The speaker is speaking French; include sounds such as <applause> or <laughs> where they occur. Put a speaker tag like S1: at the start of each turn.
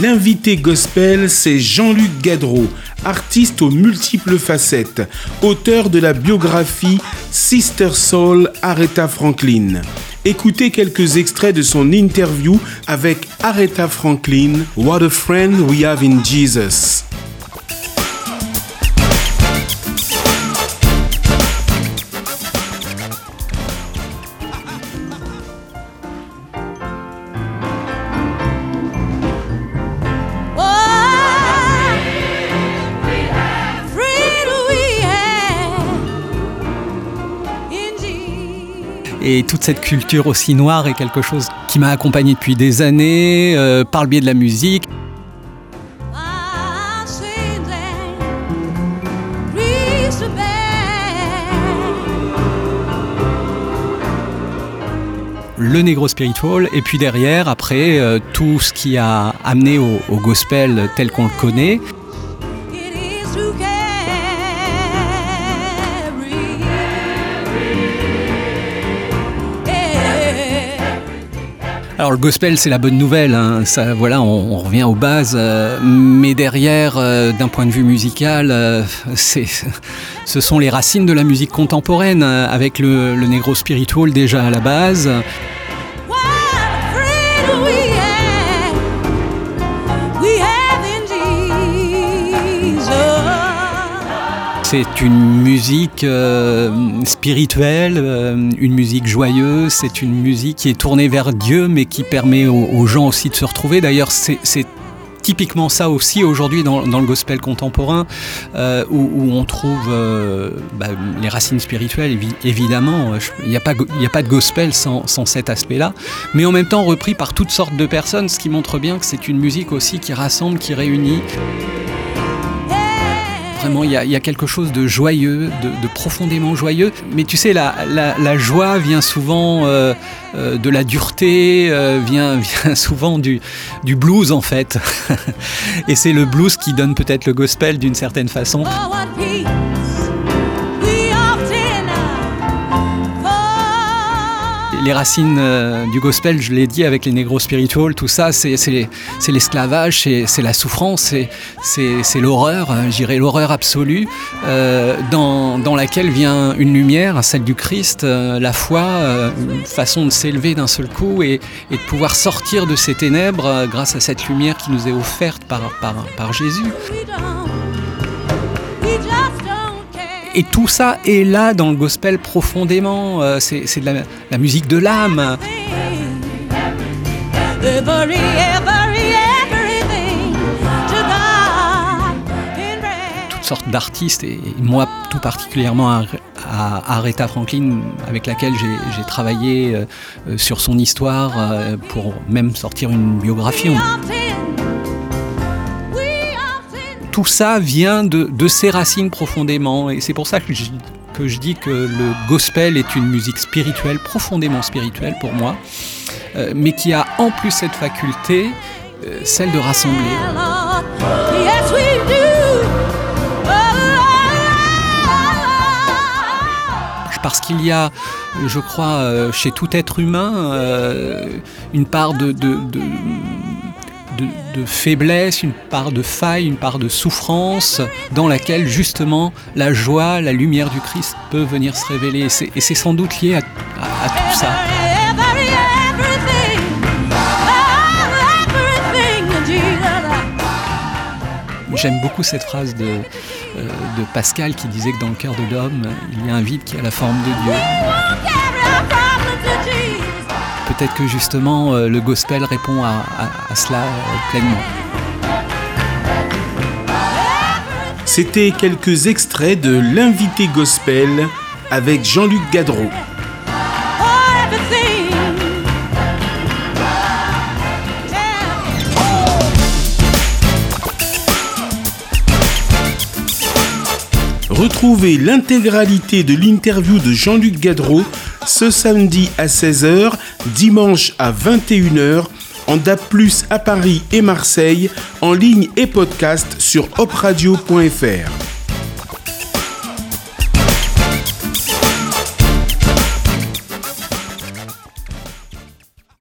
S1: L'invité gospel, c'est Jean-Luc Gadreau, artiste aux multiples facettes, auteur de la biographie Sister Soul Aretha Franklin. Écoutez quelques extraits de son interview avec Aretha Franklin, What a Friend We Have in Jesus.
S2: Et toute cette culture aussi noire est quelque chose qui m'a accompagné depuis des années, euh, par le biais de la musique. le négro spiritual et puis derrière après euh, tout ce qui a amené au gospel tel qu'on le connaît Alors le gospel, c'est la bonne nouvelle. Hein. Ça, voilà, on, revient aux bases. Euh, mais derrière, euh, d'un point de vue musical, euh, <laughs> ce sont les racines de la musique contemporaine, avec le, le négro spiritual déjà à la base. C'est une musique euh, spirituelle, euh, une musique joyeuse, c'est une musique qui est tournée vers Dieu mais qui permet aux, gens aussi de se retrouver. D'ailleurs, c'est typiquement ça aussi aujourd'hui dans, le gospel contemporain, euh, où, on trouve bah, les racines spirituelles, évidemment. Il n'y a, pas, de gospel sans cet aspect-là, mais en même temps repris par toutes sortes de personnes, ce qui montre bien que c'est une musique aussi qui rassemble, qui réunit il y, a, quelque chose de joyeux, de, profondément joyeux. Mais tu sais, la, joie vient souvent euh, euh, de la dureté, euh, vient, <laughs> souvent du, du blues en fait. <laughs> Et c'est le blues qui donne peut-être le gospel d'une certaine façon. Oh, les racines euh, du gospel, je l'ai dit, avec les négros spirituals, tout ça, c'est l'esclavage, c'est la souffrance, c'est l'horreur, hein, j'irais l'horreur absolue, euh, dans, laquelle vient une lumière, celle du Christ, euh, la foi, une façon de s'élever d'un seul coup et, de pouvoir sortir de ces ténèbres grâce à cette lumière qui nous est offerte par, par Jésus. Et tout ça est là dans le gospel profondément. Euh, c'est de la, musique de l'âme. Toutes sortes d'artistes, et moi tout particulièrement à, Aretha Franklin, avec laquelle j'ai travaillé euh, euh, sur son histoire pour même sortir une biographie tout ça vient de, ses racines profondément. Et c'est pour ça que je, dis que le gospel est une musique spirituelle, profondément spirituelle pour moi, euh, mais qui a en plus cette faculté, euh, celle de rassembler. parce qu'il y a, je crois, euh, chez tout être humain, une part de, faiblesse, une part de faille, une part de souffrance dans laquelle justement la joie, la lumière du Christ peut venir se révéler. Et c'est sans doute lié à, tout ça. J'aime beaucoup cette phrase de, euh, de Pascal qui disait que dans le cœur de l'homme, il y a un vide qui a la forme de Dieu peut-être que justement euh, le gospel répond à, cela euh, pleinement.
S1: C'était quelques extraits de l'invité gospel avec Jean-Luc Gadreau. Retrouvez l'intégralité de l'interview de Jean-Luc Gadreau ce samedi à 16h, dimanche à 21h, en DAP+, à Paris et Marseille, en ligne et podcast sur opradio.fr.